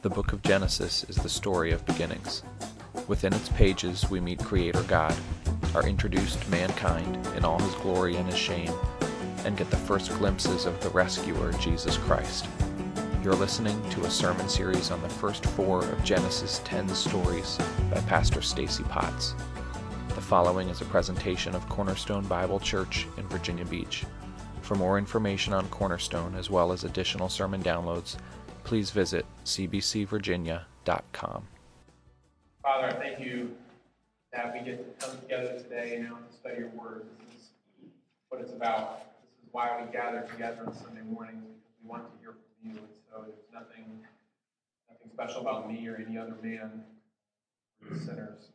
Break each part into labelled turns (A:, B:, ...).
A: The book of Genesis is the story of beginnings. Within its pages, we meet Creator God, are introduced to mankind in all his glory and his shame, and get the first glimpses of the rescuer, Jesus Christ. You're listening to a sermon series on the first four of Genesis 10 stories by Pastor Stacy Potts. The following is a presentation of Cornerstone Bible Church in Virginia Beach. For more information on Cornerstone, as well as additional sermon downloads, please visit cbcvirginia.com.
B: Father, I thank you that we get to come together today to study your word. This is what it's about. This is why we gather together on Sunday mornings because we want to hear from you. And so there's nothing, nothing special about me or any other man. We're sinners.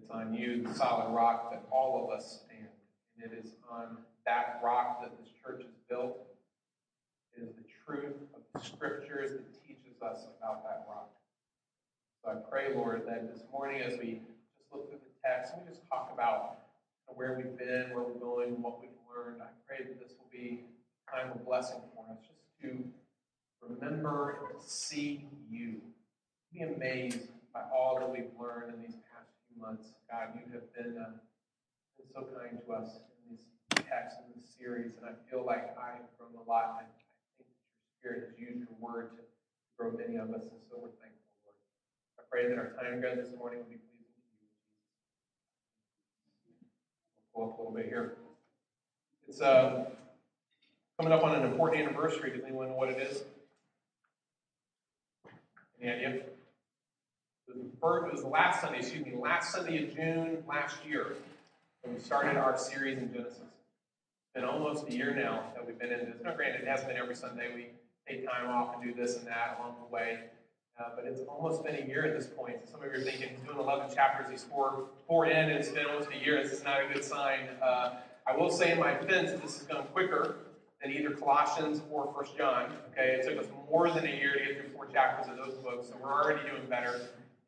B: It's on you, the solid rock that all of us stand. And it is on that rock that this church is built. It is the truth of the scriptures that teaches us about that rock. So I pray, Lord, that this morning as we just look through the text we just talk about where we've been, where we're going, what we've learned, I pray that this will be a time of blessing for us, just to remember and to see you. Be amazed by all that we've learned in these past few months. God, you have been, uh, been so kind to us in these texts in this series, and I feel like I have grown a lot. I, I think that your Spirit has used your word to grow many of us, and so we're thankful, Lord. I pray that our time together this morning will be pleasing to you. We'll pull up a little bit here. It's uh, coming up on an important anniversary. Does anyone know what it is? Any idea? It was, the it was the last Sunday, excuse me, last Sunday of June last year when we started our series in Genesis. It's been almost a year now that we've been in this. Now, granted, it hasn't been every Sunday. We take time off and do this and that along the way. Uh, but it's almost been a year at this point. So some of you are thinking, he's doing 11 chapters, he's four, four in, and it's been almost a year. This is not a good sign. Uh, I will say in my defense this has gone quicker than either Colossians or First John. Okay, it took us more than a year to get through four chapters of those books, so we're already doing better.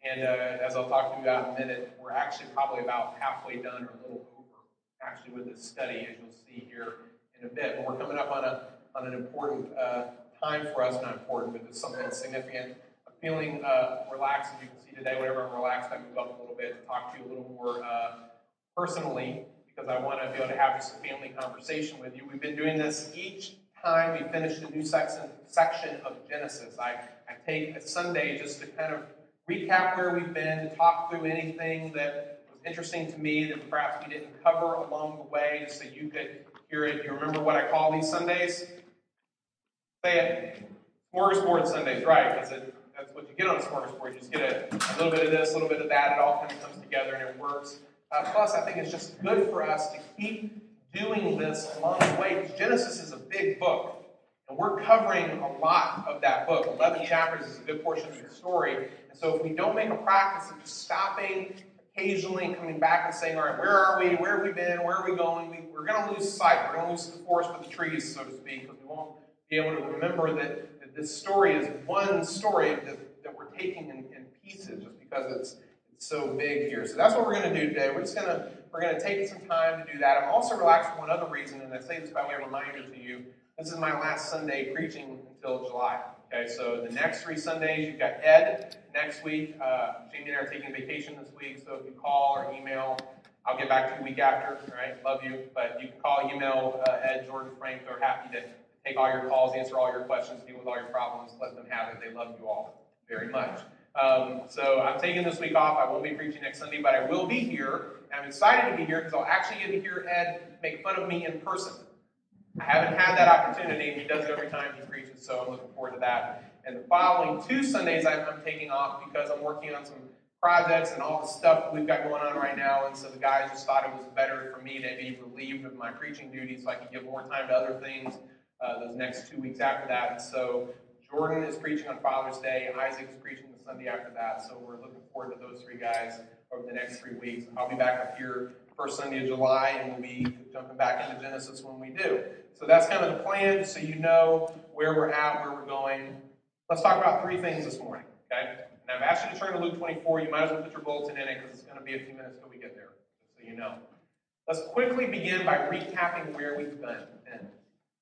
B: And uh, as I'll talk to you about in a minute, we're actually probably about halfway done or a little over, actually, with this study, as you'll see here in a bit. But we're coming up on a on an important uh, time for us, not important, but it's something significant. I'm feeling uh, relaxed, as you can see today. Whenever I'm relaxed, I move up a little bit to talk to you a little more uh, personally because I want to be able to have just a family conversation with you. We've been doing this each time we finish a new section, section of Genesis. I, I take a Sunday just to kind of recap where we've been, to talk through anything that was interesting to me that perhaps we didn't cover along the way, just so you could hear it. You remember what I call these Sundays? Say it. Smorgasbord Sundays, right? Because that's what you get on a smorgasbord. You just get a, a, little bit of this, a little bit of that. It all kind of comes together and it works. Uh, plus, I think it's just good for us to keep doing this along the way because Genesis is a big book. And we're covering a lot of that book. 11 chapters is a good portion of the story. And so if we don't make a practice of just stopping occasionally and coming back and saying, all right, where are we? Where have we been? Where are we going? We, we're going to lose sight. We're going to lose the forest for the trees, so to speak, because we won't be able to remember that, that this story is one story that, that we're taking in, in pieces just because it's, it's so big here. So that's what we're going to do today. We're just going to we're going to take some time to do that. I'm also relaxed for one other reason, and I say this by way of reminder to you. This is my last Sunday preaching until July. Okay, so the next three Sundays, you've got Ed next week. Uh, Jamie and I are taking vacation this week, so if you call or email, I'll get back to you week after. All right, love you. But you can call, email uh, Ed, Jordan, Frank. They're happy to take all your calls, answer all your questions, deal with all your problems, let them have it. They love you all very much. Um, so I'm taking this week off. I won't be preaching next Sunday, but I will be here. And I'm excited to be here because I'll actually get to hear Ed make fun of me in person. I haven't had that opportunity, and he does it every time he preaches, so I'm looking forward to that. And the following two Sundays, I'm, taking off because I'm working on some projects and all the stuff we've got going on right now. And so the guys just thought it was better for me to be relieved of my preaching duties so I could give more time to other things uh, those next two weeks after that. And so Jordan is preaching on Father's Day. Isaac is preaching the Sunday after that. So we're looking forward to those three guys over the next three weeks. I'll be back up here first Sunday of July, and we'll be jumping back into Genesis when we do. So that's kind of the plan, so you know where we're at, where we're going. Let's talk about three things this morning, okay? And I've asked you to turn to Luke 24. You might as well put your bulletin in it because it's going to be a few minutes till we get there, just so you know. Let's quickly begin by recapping where we've been.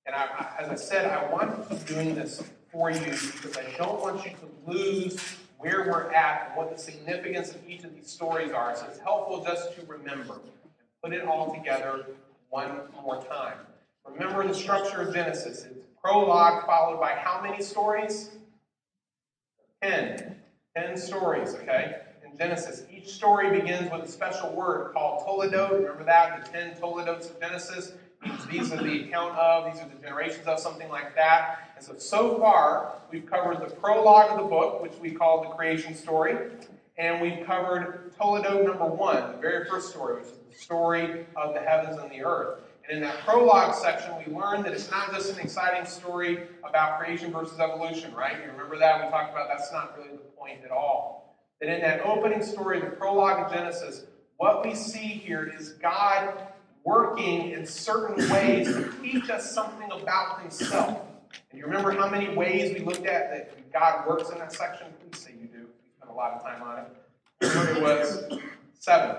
B: And I, as I said, I want to keep doing this for you because I don't want you to lose where we're at and what the significance of each of these stories are. So it's helpful just to remember and put it all together one more time. Remember the structure of Genesis. It's prologue followed by how many stories? Ten. Ten stories, okay? In Genesis. Each story begins with a special word called Toledot. Remember that? The ten Toledots of Genesis. These are the account of, these are the generations of, something like that. And so, so far, we've covered the prologue of the book, which we call the creation story. And we've covered Toledot number one, the very first story, which is the story of the heavens and the earth. And in that prologue section, we learned that it's not just an exciting story about creation versus evolution, right? You remember that? We talked about that's not really the point at all. That in that opening story, the prologue of Genesis, what we see here is God working in certain ways to teach us something about himself. And you remember how many ways we looked at that God works in that section? Please say you do. We spent a lot of time on it. It was seven.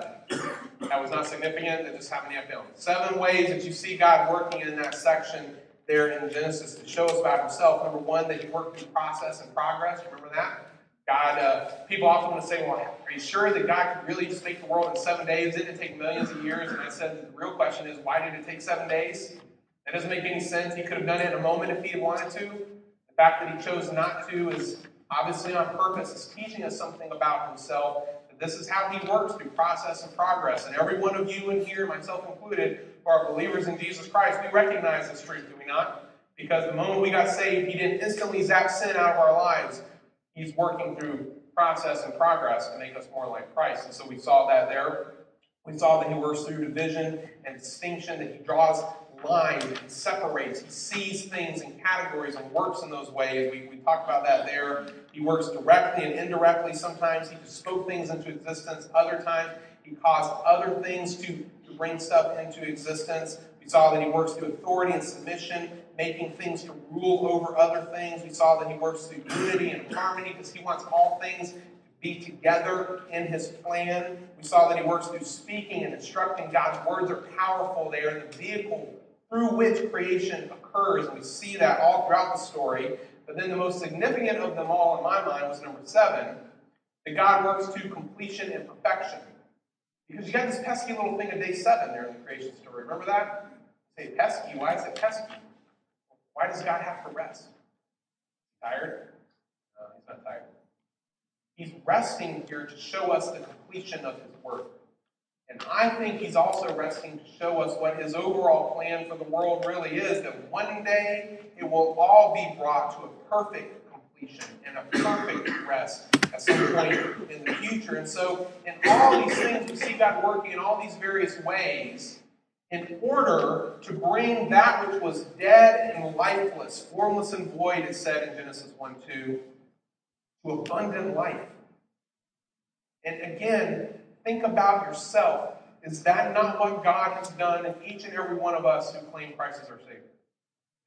B: That was not significant. That just happened to have film. Seven ways that you see God working in that section there in Genesis to show us about himself. Number one, that he worked through process and progress. Remember that? God, uh, people often want to say, well, are you sure that God could really just make the world in seven days? Didn't it take millions of years? And I said, the real question is, why did it take seven days? That doesn't make any sense. He could have done it in a moment if he had wanted to. The fact that he chose not to is obviously on purpose. It's teaching us something about himself. That this is how he works through process and progress. And every one of you in here, myself included, who are believers in Jesus Christ, we recognize this truth, do we not? Because the moment we got saved, he didn't instantly zap sin out of our lives. He's working through process and progress to make us more like Christ. And so we saw that there. We saw that he works through division and distinction, that he draws lines, he separates, he sees things in categories and works in those ways. We, we talked about that there. He works directly and indirectly. Sometimes he just spoke things into existence. Other times he caused other things to, to bring stuff into existence. We saw that he works through authority and submission making things to rule over other things. We saw that he works through unity and harmony because he wants all things to be together in his plan. We saw that he works through speaking and instructing. God's words are powerful. They are the vehicle through which creation occurs. And we see that all throughout the story. But then the most significant of them all in my mind was number seven that God works to completion and perfection. Because you got this pesky little thing of day seven there in the creation story. Remember that? Say pesky. Why is it pesky? Why does God have to rest? Tired? No, he's not tired. He's resting here to show us the completion of his work. And I think he's also resting to show us what his overall plan for the world really is that one day it will all be brought to a perfect completion and a perfect rest at some point in the future. And so, in all these things, we see God working in all these various ways in order to bring that which was dead and lifeless, formless and void, it said in Genesis 1 2, to abundant life. And again, think about yourself. Is that not what God has done in each and every one of us who claim Christ as our Savior?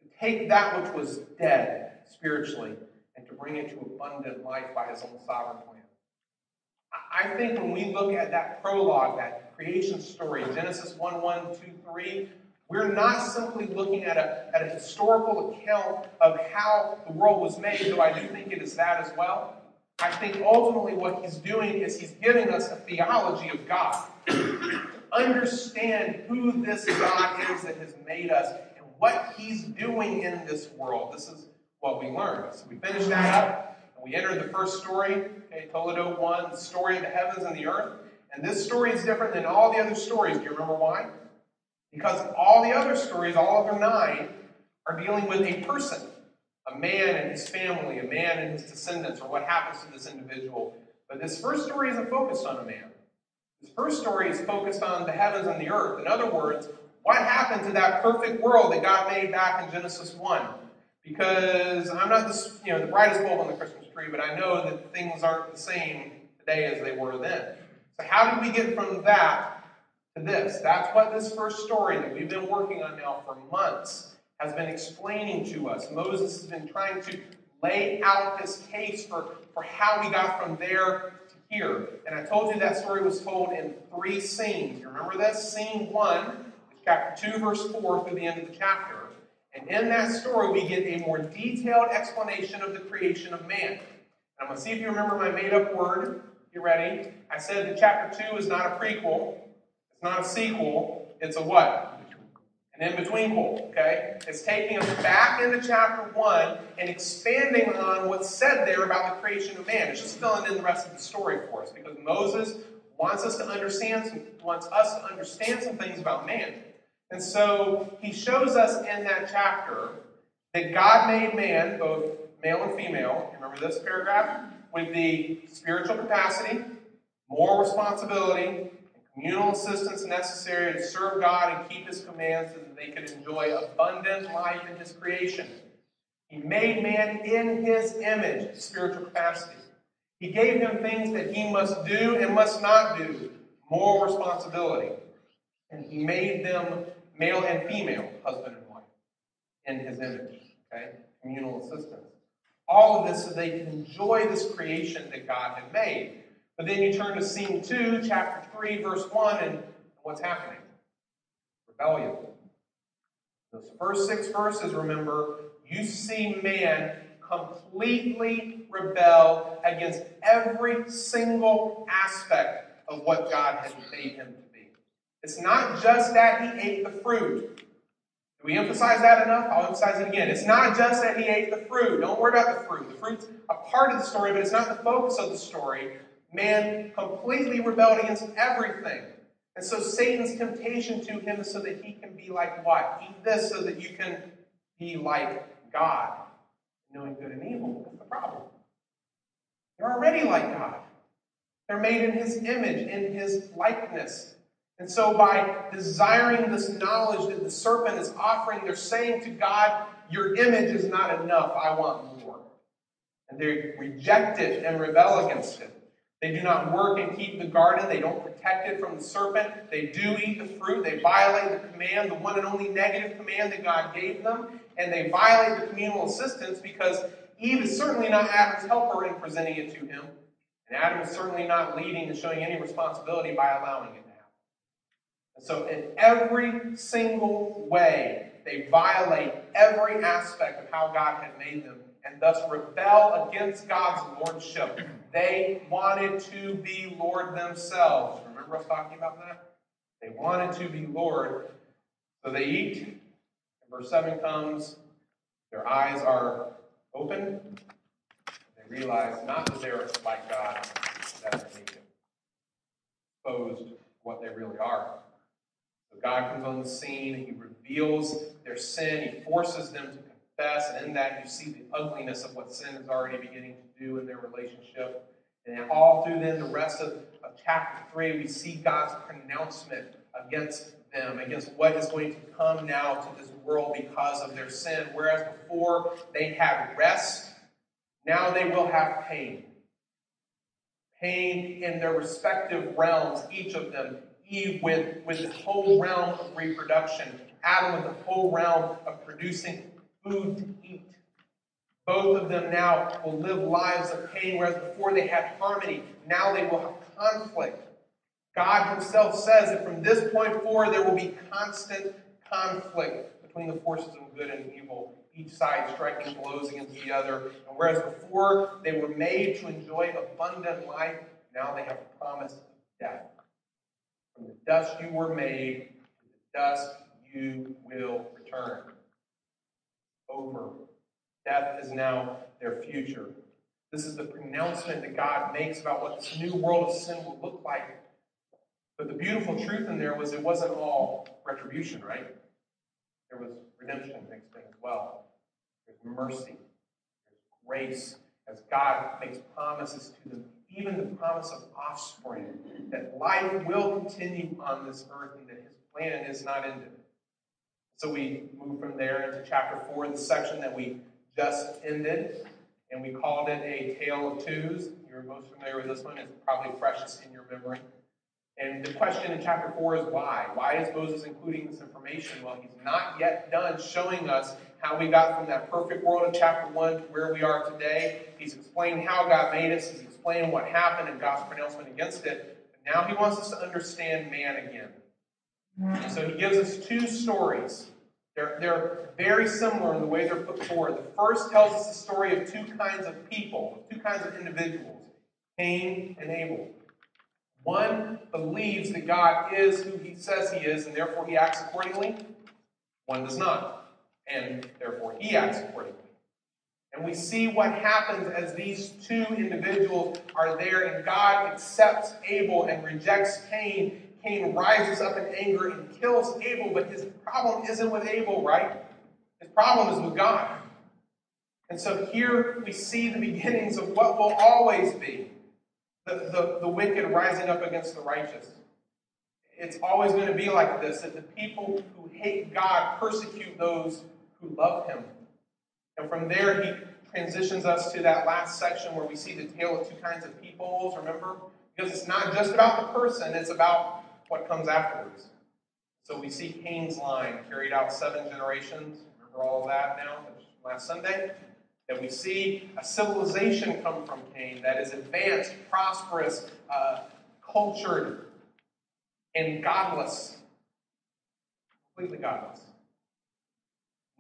B: To take that which was dead spiritually and to bring it to abundant life by His own sovereign plan. I think when we look at that prologue, that creation story, Genesis 1 1, 2, 3, we're not simply looking at a, at a historical account of how the world was made, though I do think it is that as well. I think ultimately what he's doing is he's giving us a theology of God. understand who this God is that has made us and what he's doing in this world. This is what we learned. So we finished that up. And we entered the first story, okay, Toledot 1, the story of the heavens and the earth. And this story is different than all the other stories. Do you remember why? Because all the other stories, all other nine, are dealing with a person, a man and his family, a man and his descendants, or what happens to this individual. But this first story isn't focused on a man. This first story is focused on the heavens and the earth. In other words, what happened to that perfect world that God made back in Genesis 1? Because I'm not you know, the brightest bulb on the Christmas tree, but I know that things aren't the same today as they were then. So, how did we get from that to this? That's what this first story that we've been working on now for months has been explaining to us. Moses has been trying to lay out this case for, for how we got from there to here. And I told you that story was told in three scenes. You remember this? Scene one, chapter 2, verse 4 through the end of the chapter. And in that story, we get a more detailed explanation of the creation of man. I'm going to see if you remember my made up word. You ready? I said that chapter 2 is not a prequel, it's not a sequel, it's a what? An in between quote, okay? It's taking us back into chapter 1 and expanding on what's said there about the creation of man. It's just filling in the rest of the story for us because Moses wants us to understand some, wants us to understand some things about man. And so he shows us in that chapter that God made man, both male and female, remember this paragraph? With the spiritual capacity, moral responsibility, and communal assistance necessary to serve God and keep his commands so that they could enjoy abundant life in his creation. He made man in his image, spiritual capacity. He gave him things that he must do and must not do, moral responsibility. And he made them male and female, husband and wife, in his image. Okay? Communal assistance. All of this so they can enjoy this creation that God had made. But then you turn to scene 2, chapter 3, verse 1, and what's happening? Rebellion. Those first six verses, remember, you see man completely rebel against every single aspect of what God has made him to be. It's not just that he ate the fruit. Do we emphasize that enough? I'll emphasize it again. It's not just that he ate the fruit. Don't worry about the fruit. The fruit's a part of the story, but it's not the focus of the story. Man completely rebelled against everything. And so Satan's temptation to him is so that he can be like what? Eat this so that you can be like God, knowing good and evil. That's the problem. They're already like God. They're made in his image, in his likeness. And so, by desiring this knowledge that the serpent is offering, they're saying to God, Your image is not enough. I want more. And they reject it and rebel against it. They do not work and keep the garden. They don't protect it from the serpent. They do eat the fruit. They violate the command, the one and only negative command that God gave them. And they violate the communal assistance because Eve is certainly not Adam's helper in presenting it to him. And Adam is certainly not leading and showing any responsibility by allowing it so, in every single way, they violate every aspect of how God had made them and thus rebel against God's lordship. They wanted to be Lord themselves. Remember us talking about that? They wanted to be Lord. So they eat. And verse 7 comes. Their eyes are open. They realize not that they're like God, that they're naked. Exposed what they really are. So God comes on the scene. He reveals their sin. He forces them to confess, and in that you see the ugliness of what sin is already beginning to do in their relationship. And all through then the rest of, of chapter 3, we see God's pronouncement against them, against what is going to come now to this world because of their sin. Whereas before they had rest, now they will have pain. Pain in their respective realms, each of them. Eve with, with the whole realm of reproduction, Adam with the whole realm of producing food to eat. Both of them now will live lives of pain, whereas before they had harmony. Now they will have conflict. God Himself says that from this point forward, there will be constant conflict between the forces of good and evil, each side striking blows against the other. And whereas before they were made to enjoy abundant life, now they have a promise of death. From the dust you were made, to the dust you will return. Over. Death is now their future. This is the pronouncement that God makes about what this new world of sin will look like. But the beautiful truth in there was it wasn't all retribution, right? There was redemption mixed in as well. There's mercy, there's grace, as God makes promises to them, even the promise of offspring, that life will continue on this earth and that his plan is not ended. So we move from there into chapter 4, the section that we just ended, and we called it a tale of twos. You're most familiar with this one, it's probably freshest in your memory. And the question in chapter 4 is why? Why is Moses including this information? Well, he's not yet done showing us how we got from that perfect world in chapter 1 to where we are today. He's explained how God made us, he's explained what happened and God's pronouncement against it. But now he wants us to understand man again. So he gives us two stories They're, they're very similar in the way they're put forward. The first tells us the story of two kinds of people, two kinds of individuals Cain and Abel. One believes that God is who he says he is, and therefore he acts accordingly. One does not, and therefore he acts accordingly. And we see what happens as these two individuals are there, and God accepts Abel and rejects Cain. Cain rises up in anger and kills Abel, but his problem isn't with Abel, right? His problem is with God. And so here we see the beginnings of what will always be the, the, the wicked rising up against the righteous. It's always going to be like this that the people who hate God persecute those who love Him. And from there, he transitions us to that last section where we see the tale of two kinds of peoples, remember? Because it's not just about the person, it's about what comes afterwards. So we see Cain's line carried out seven generations. Remember all of that now? Last Sunday? That we see a civilization come from Cain that is advanced, prosperous, uh, cultured, and godless. Completely godless.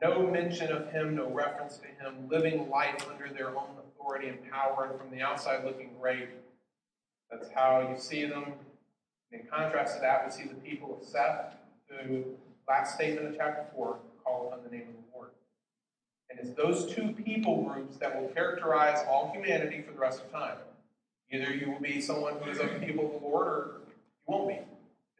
B: No mention of him, no reference to him, living life under their own authority and power, and from the outside looking great. That's how you see them. In contrast to that, we see the people of Seth, who, last statement of chapter 4, call upon the name of the Lord. And it's those two people groups that will characterize all humanity for the rest of time. Either you will be someone who is of the people of the Lord, or you won't be.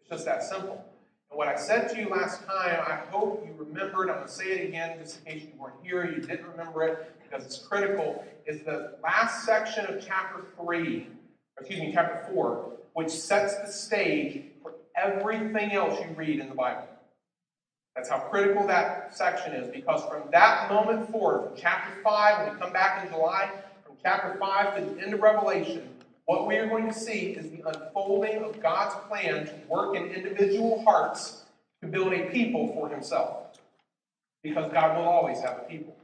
B: It's just that simple. And what I said to you last time, I hope you remembered. I'm going to say it again just in case you weren't here, you didn't remember it, because it's critical, is the last section of chapter 3, excuse me, chapter 4, which sets the stage for everything else you read in the Bible. That's how critical that section is, because from that moment forward, from chapter 5, when we come back in July, from chapter 5 to the end of Revelation, what we are going to see is the unfolding of God's plan to work in individual hearts to build a people for himself. Because God will always have a people.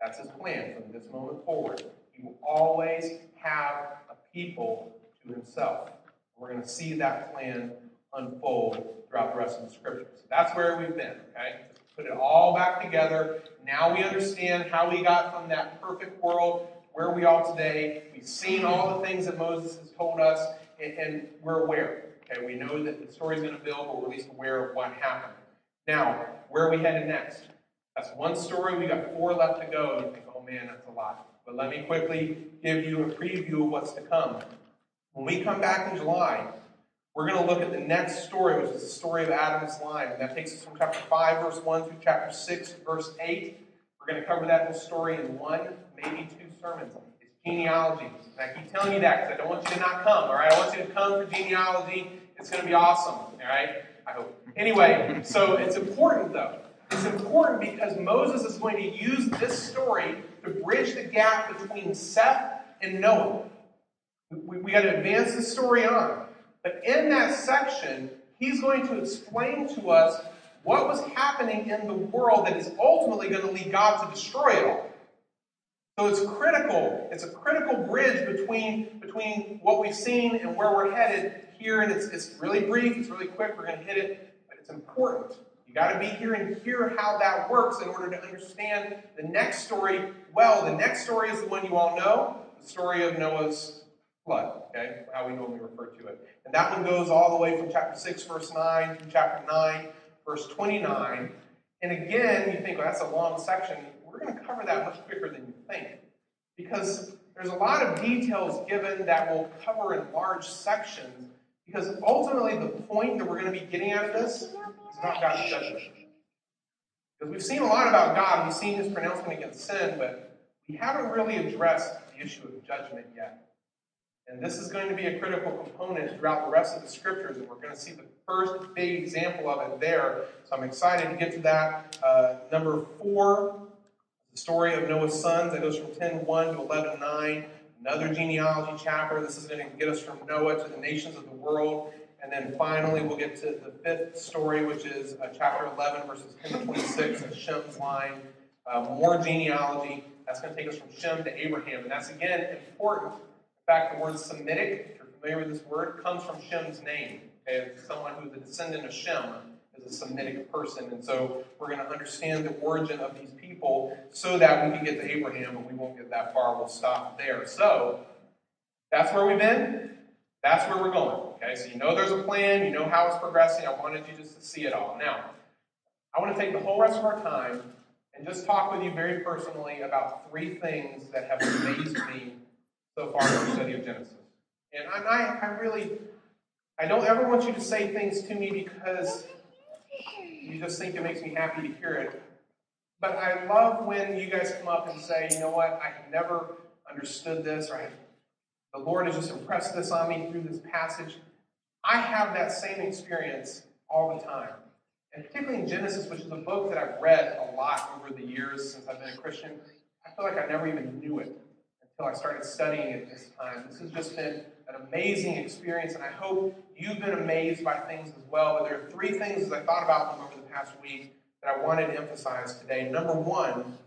B: That's his plan from this moment forward. He will always have a people to himself. We're going to see that plan unfold throughout the rest of the scriptures. So that's where we've been, okay? Put it all back together. Now we understand how we got from that perfect world where we are today. We've seen all the things that Moses has told us, and, and we're aware. Okay, we know that the story's going to build, but we're at least aware of what happened. Now, where are we headed next? That's one story. We got four left to go. You think, oh man, that's a lot. But let me quickly give you a preview of what's to come. When we come back in July, we're going to look at the next story, which is the story of Adam's line. And that takes us from chapter 5, verse 1 through chapter 6, verse 8. We're going to cover that whole story in one, maybe two sermons. It's genealogy. And I keep telling you that because I don't want you to not come, all right? I want you to come for genealogy. It's going to be awesome, all right? I hope. Anyway, so it's important, though. It's important because Moses is going to use this story to bridge the gap between Seth and Noah. We, we got to advance the story on. But in that section, he's going to explain to us what was happening in the world that is ultimately going to lead God to destroy it all. So it's critical. It's a critical bridge between, between what we've seen and where we're headed here. And it's, it's really brief, it's really quick. We're going to hit it, but it's important. You got to be here and hear how that works in order to understand the next story well. The next story is the one you all know the story of Noah's flood, okay? How we normally refer to it. And that one goes all the way from chapter 6, verse 9, through chapter 9, verse 29. And again, you think, well, that's a long section we're going to cover that much quicker than you think. Because there's a lot of details given that we'll cover in large sections. Because ultimately, the point that we're going to be getting out of this is about God's judgment. Because we've seen a lot about God, we've seen his pronouncement against sin, but we haven't really addressed the issue of judgment yet. And this is going to be a critical component throughout the rest of the scriptures, and we're going to see the first big example of it there. So I'm excited to get to that. Uh, number four the story of Noah's sons that goes from 10 1 to 11 9. Another genealogy chapter. This is going to get us from Noah to the nations of the world. And then finally, we'll get to the fifth story, which is uh, chapter 11, verses 10 to 26, of Shem's line. Uh, more genealogy. That's going to take us from Shem to Abraham. And that's, again, important. In fact, the word Semitic, if you're familiar with this word, comes from Shem's name. Okay? Someone who's a descendant of Shem a Semitic person. And so we're going to understand the origin of these people so that we can get to Abraham, but we won't get that far. We'll stop there. So that's where we've been. That's where we're going. Okay, so you know there's a plan, you know how it's progressing. I wanted you just to see it all. Now, I want to take the whole rest of our time and just talk with you very personally about three things that have amazed me so far in our study of Genesis. And I, I really, I don't ever want you to say things to me because you just think it makes me happy to hear it. But I love when you guys come up and say, you know what, I have never understood this, or the Lord has just impressed this on me through this passage. I have that same experience all the time. And particularly in Genesis, which is a book that I've read a lot over the years since I've been a Christian, I feel like I never even knew it until I started studying it this time. This has just been an amazing experience, and I hope you've been amazed by things as well. But there are three things as I thought about them over the past week that I wanted to emphasize today. Number one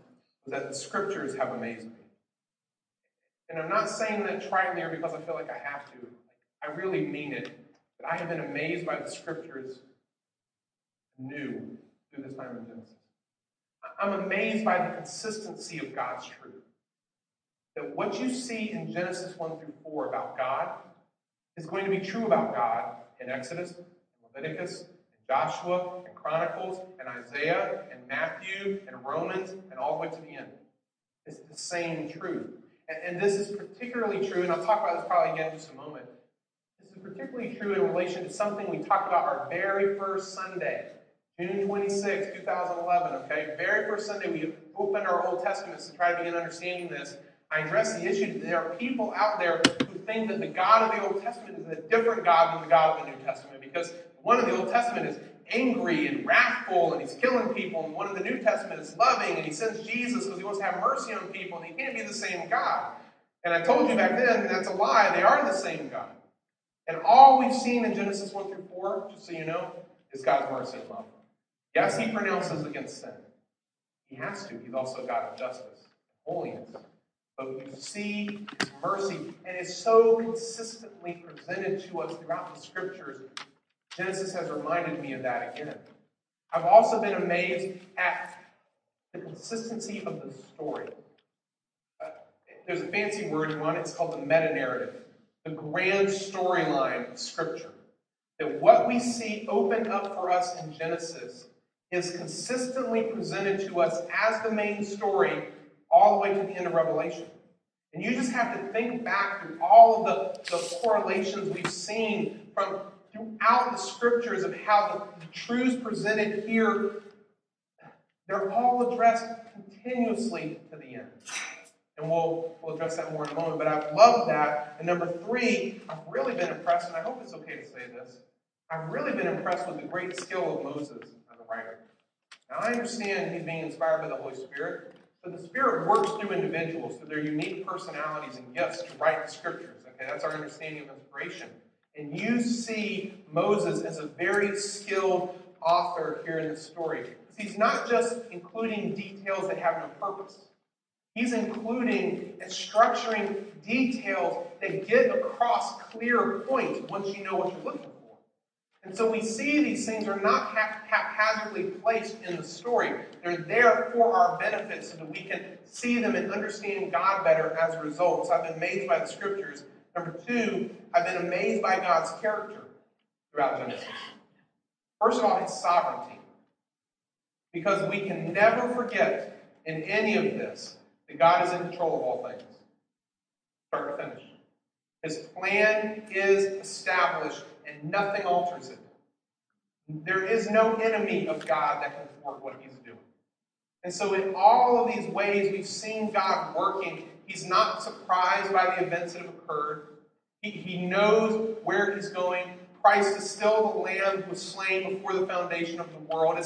B: was that the scriptures have amazed me. And I'm not saying that tritely or because I feel like I have to. I really mean it. But I have been amazed by the scriptures new through this time in Genesis. I'm amazed by the consistency of God's truth. That what you see in Genesis 1 through 4 about God is going to be true about God in Exodus, Leviticus, Joshua, and Chronicles, and Isaiah, and Matthew, and Romans, and all the way to the end. It's the same truth. And, and this is particularly true, and I'll talk about this probably again in just a moment. This is particularly true in relation to something we talked about our very first Sunday June 26, 2011, okay? Very first Sunday we opened our Old Testaments to try to begin understanding this. I address the issue that there are people out there who think that the God of the Old Testament is a different God than the God of the New Testament because one of the Old Testament is angry and wrathful and he's killing people, and one of the New Testament is loving and he sends Jesus because he wants to have mercy on people, and he can't be the same God. And I told you back then that's a lie. They are the same God. And all we've seen in Genesis 1 through 4, just so you know, is God's mercy and love. Yes, he pronounces against sin. He has to. He's also God of justice holiness. But you see mercy, and it's so consistently presented to us throughout the scriptures. Genesis has reminded me of that again. I've also been amazed at the consistency of the story. Uh, there's a fancy word want, it's called the meta narrative, the grand storyline of Scripture. That what we see opened up for us in Genesis is consistently presented to us as the main story all the way to the end of Revelation. And you just have to think back through all of the, the correlations we've seen from throughout the scriptures of how the, the truths presented here, they're all addressed continuously to the end. And we'll, we'll address that more in a moment. But I've loved that. And number three, I've really been impressed, and I hope it's okay to say this. I've really been impressed with the great skill of Moses as a writer. Now, I understand he's being inspired by the Holy Spirit, but the Spirit works through individuals, through their unique personalities and gifts to write the scriptures. Okay, that's our understanding of inspiration. And you see Moses as a very skilled author here in this story. He's not just including details that have no purpose. He's including and structuring details that get across clear points once you know what you're looking for. And so we see these things are not haphazardly placed in the story. They're there for our benefit so that we can see them and understand God better as a result. So I've been amazed by the scriptures. Number two, I've been amazed by God's character throughout Genesis. First of all, his sovereignty. Because we can never forget in any of this that God is in control of all things. Start to finish. His plan is established nothing alters it. There is no enemy of God that can thwart what he's doing. And so, in all of these ways, we've seen God working. He's not surprised by the events that have occurred. He, he knows where he's going. Christ is still the Lamb who was slain before the foundation of the world.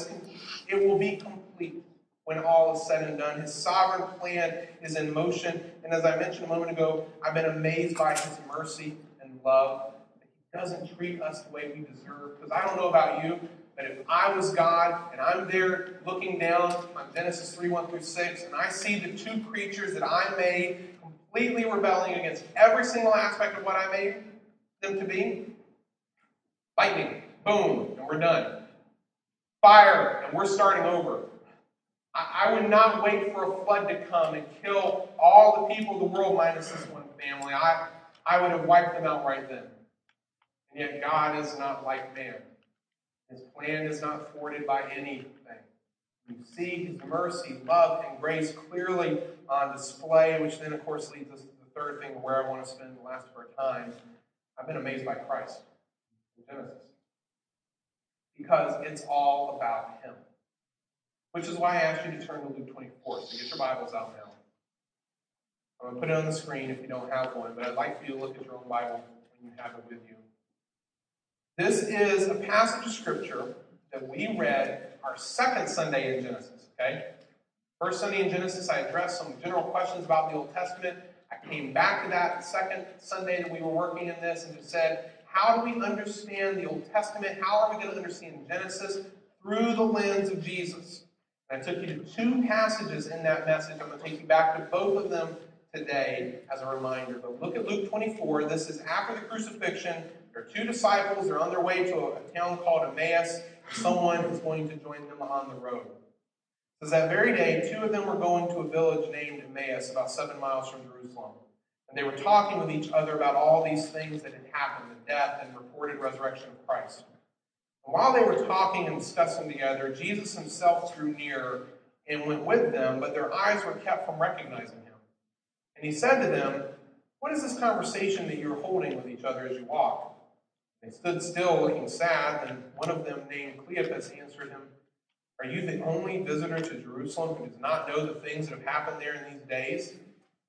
B: It will be complete when all is said and done. His sovereign plan is in motion. And as I mentioned a moment ago, I've been amazed by his mercy and love doesn't treat us the way we deserve. Because I don't know about you, but if I was God and I'm there looking down on Genesis 3 1 through 6, and I see the two creatures that I made completely rebelling against every single aspect of what I made them to be, lightning, boom, and we're done. fire and we're starting over. I, would not wait for a flood to come and kill all the people of the world minus this one family. I, I would have wiped them out right then. Yet God is not like man. His plan is not thwarted by anything. You see his mercy, love, and grace clearly on display, which then, of course, leads us to the third thing where I want to spend the last of our time. I've been amazed by Christ in Genesis. Because it's all about him. Which is why I asked you to turn to Luke 24. So get your Bibles out now. I'm going to put it on the screen if you don't have one, but I'd like for you to look at your own Bible when you have it with you. This is a passage of Scripture that we read our second Sunday in Genesis, okay? First Sunday in Genesis, I addressed some general questions about the Old Testament. I came back to that second Sunday that we were working in this and just said, how do we understand the Old Testament? How are we going to understand Genesis through the lens of Jesus? And I took you to two passages in that message. I'm going to take you back to both of them today as a reminder. But look at Luke 24. This is after the crucifixion. Are two disciples. They're on their way to a, a town called Emmaus. Someone is going to join them on the road. It says that very day, two of them were going to a village named Emmaus, about seven miles from Jerusalem. And they were talking with each other about all these things that had happened the death and reported resurrection of Christ. And while they were talking and discussing together, Jesus himself drew near and went with them, but their eyes were kept from recognizing him. And he said to them, What is this conversation that you're holding with each other as you walk? They stood still, looking sad, and one of them, named Cleopas, answered him, Are you the only visitor to Jerusalem who does not know the things that have happened there in these days?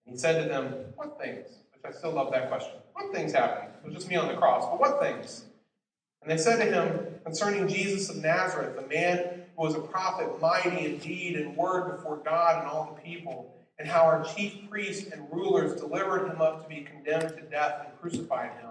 B: And he said to them, What things? Which I still love that question. What things happened? It was just me on the cross, but what things? And they said to him, Concerning Jesus of Nazareth, the man who was a prophet, mighty in deed and word before God and all the people, and how our chief priests and rulers delivered him up to be condemned to death and crucified him.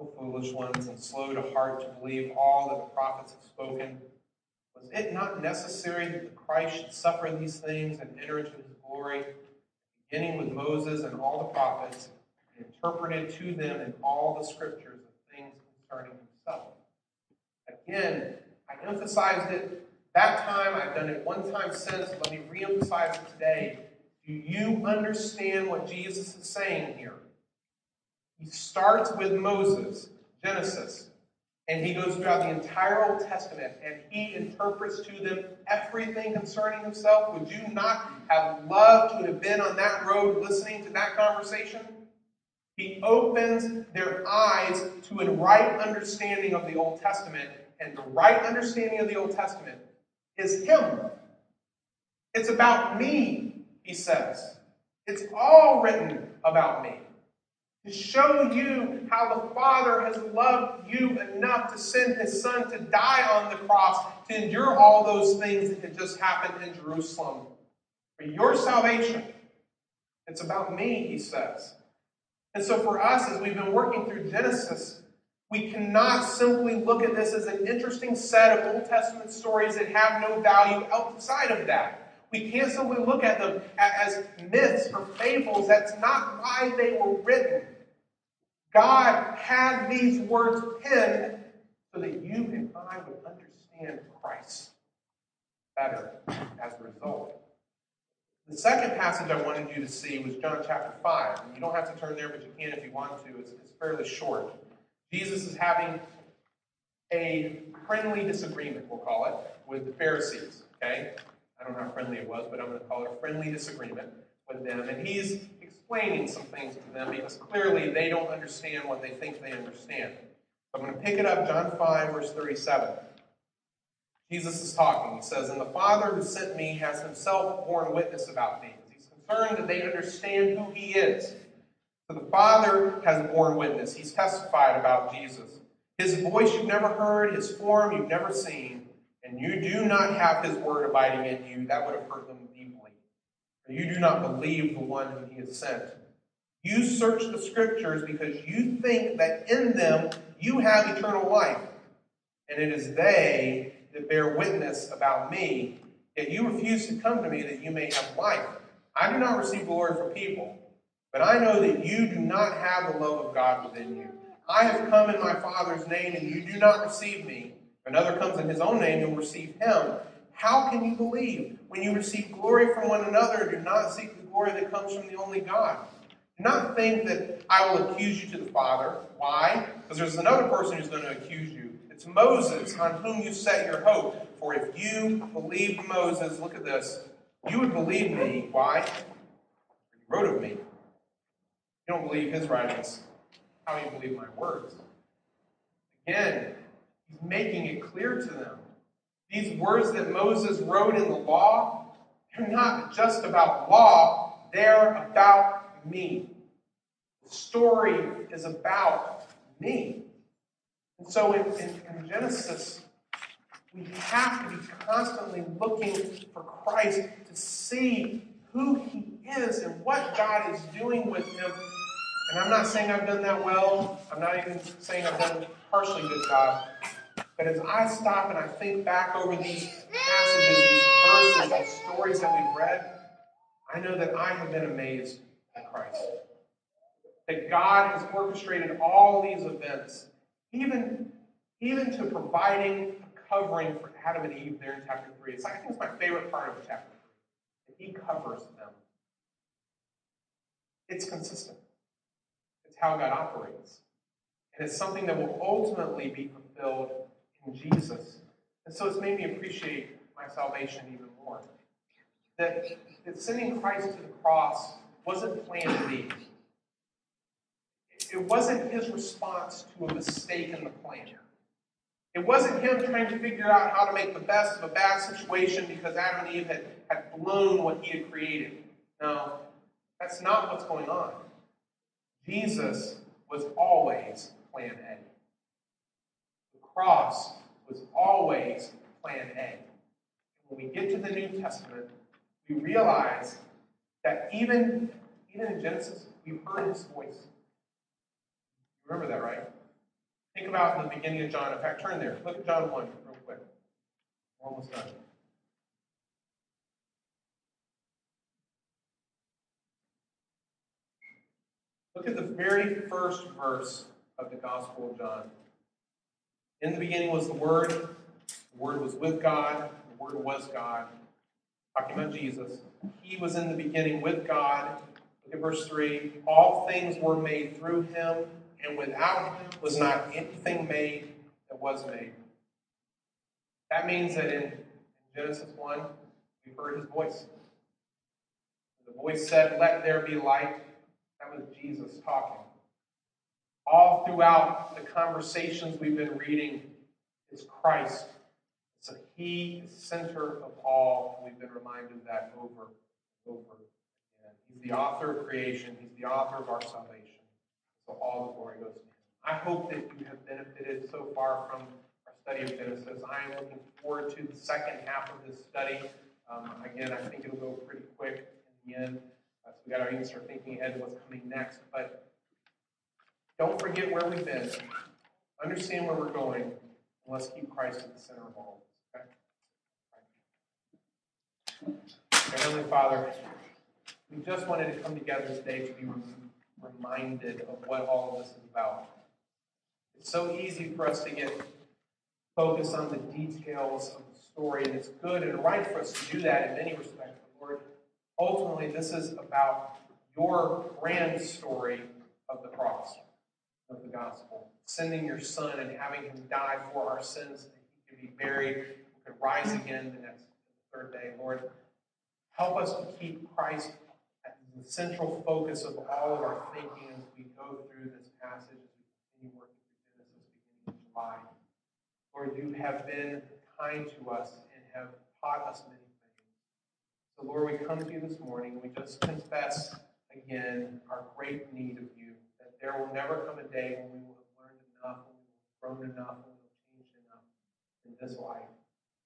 B: O foolish ones, and slow to heart to believe all that the prophets have spoken. Was it not necessary that the Christ should suffer these things and enter into his glory, beginning with Moses and all the prophets, and interpreted to them in all the scriptures the things concerning himself? Again, I emphasized it that time. I've done it one time since. Let me reemphasize it today. Do you understand what Jesus is saying here? He starts with Moses, Genesis, and he goes throughout the entire Old Testament and he interprets to them everything concerning himself. Would you not have loved to have been on that road listening to that conversation? He opens their eyes to a right understanding of the Old Testament, and the right understanding of the Old Testament is Him. It's about me, he says. It's all written about me show you how the Father has loved you enough to send his Son to die on the cross, to endure all those things that had just happened in Jerusalem for your salvation. It's about me, he says. And so for us, as we've been working through Genesis, we cannot simply look at this as an interesting set of Old Testament stories that have no value outside of that. We can't simply look at them as myths or fables. That's not why they were written. God had these words penned so that you and I would understand Christ better as a result. The second passage I wanted you to see was John chapter 5. And you don't have to turn there, but you can if you want to. It's, it's fairly short. Jesus is having a friendly disagreement, we'll call it, with the Pharisees. Okay? I don't know how friendly it was, but I'm going to call it a friendly disagreement with them. And he's explaining some things to them because clearly they don't understand what they think they understand. I'm going to pick it up, John 5, verse 37. Jesus is talking. He says, And the Father who sent me has himself borne witness about me. He's concerned that they understand who he is. So the Father has borne witness. He's testified about Jesus. His voice you've never heard, his form you've never seen, and you do not have his word abiding in you. That would have hurt them you do not believe the one whom he has sent. You search the scriptures because you think that in them you have eternal life, and it is they that bear witness about me, yet you refuse to come to me that you may have life. I do not receive glory from people, but I know that you do not have the love of God within you. I have come in my Father's name, and you do not receive me. Another comes in his own name, you'll receive him. How can you believe? When you receive glory from one another, and do not seek the glory that comes from the only God. Do not think that I will accuse you to the Father. Why? Because there's another person who's going to accuse you. It's Moses, on whom you set your hope. For if you believed Moses, look at this, you would believe me. Why? He wrote of me. You don't believe his writings. How do you believe my words? Again, he's making it clear to them. These words that Moses wrote in the law, they're not just about law, they're about me. The story is about me. And so in, in, in Genesis, we have to be constantly looking for Christ to see who he is and what God is doing with him. And I'm not saying I've done that well. I'm not even saying I've done partially good job. But as I stop and I think back over these passages, these verses, these stories that we've read, I know that I have been amazed at Christ. That God has orchestrated all these events, even, even to providing a covering for Adam and Eve there in chapter 3. It's, like I think it's my favorite part of chapter 3. That he covers them. It's consistent. It's how God operates. And it's something that will ultimately be fulfilled in Jesus. And so it's made me appreciate my salvation even more. That, that sending Christ to the cross wasn't plan B. It wasn't his response to a mistake in the plan. It wasn't him trying to figure out how to make the best of a bad situation because Adam and Eve had, had blown what he had created. No, that's not what's going on. Jesus was always plan A. Cross was always plan A. When we get to the New Testament, we realize that even, even in Genesis, we've heard his voice. Remember that, right? Think about the beginning of John. In fact, turn there. Look at John 1 real quick. We're almost done. Look at the very first verse of the Gospel of John. In the beginning was the Word. The Word was with God. The Word was God. Talking about Jesus. He was in the beginning with God. Look at verse 3. All things were made through him, and without him was not anything made that was made. That means that in Genesis 1, we heard his voice. The voice said, Let there be light. That was Jesus talking. All throughout the conversations we've been reading is Christ. So he is center of all. We've been reminded of that over and over again. He's the author of creation. He's the author of our salvation. So all the glory goes to him. I hope that you have benefited so far from our study of Genesis. I am looking forward to the second half of this study. Um, again, I think it'll go pretty quick in the end. Uh, so we got to even start thinking ahead to what's coming next. But don't forget where we've been. Understand where we're going. And let's keep Christ at the center of all. Okay? Our Heavenly Father, we just wanted to come together today to be reminded of what all of this is about. It's so easy for us to get focused on the details of the story, and it's good and right for us to do that in many respects. But Lord, ultimately, this is about your grand story of the cross, of the gospel. Sending your Son and having him die for our sins, that he could be buried, and could rise again the next the third day. Lord, help us to keep Christ at the central focus of all of our thinking as we go through this passage, as we continue working through Genesis beginning in July. Lord, you have been kind to us and have taught us many things. So, Lord, we come to you this morning we just confess again our great need of you, there will never come a day when we will have learned enough, when we will have grown enough, when we will have changed enough in this life,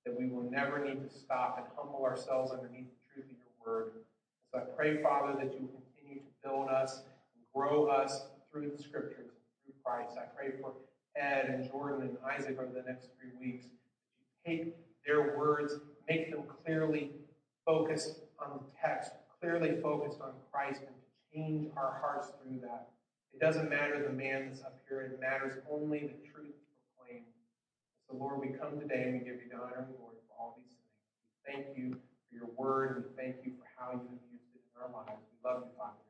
B: that we will never need to stop and humble ourselves underneath the truth of your word. So I pray, Father, that you will continue to build us and grow us through the scriptures, and through Christ. I pray for Ed and Jordan and Isaac over the next three weeks. That you take their words, make them clearly focused on the text, clearly focused on Christ, and to change our hearts through that. It doesn't matter the man that's up here, it matters only the truth proclaimed. So, Lord, we come today and we give you the honor and glory for all these things. We thank you for your word, and we thank you for how you have used it in our lives.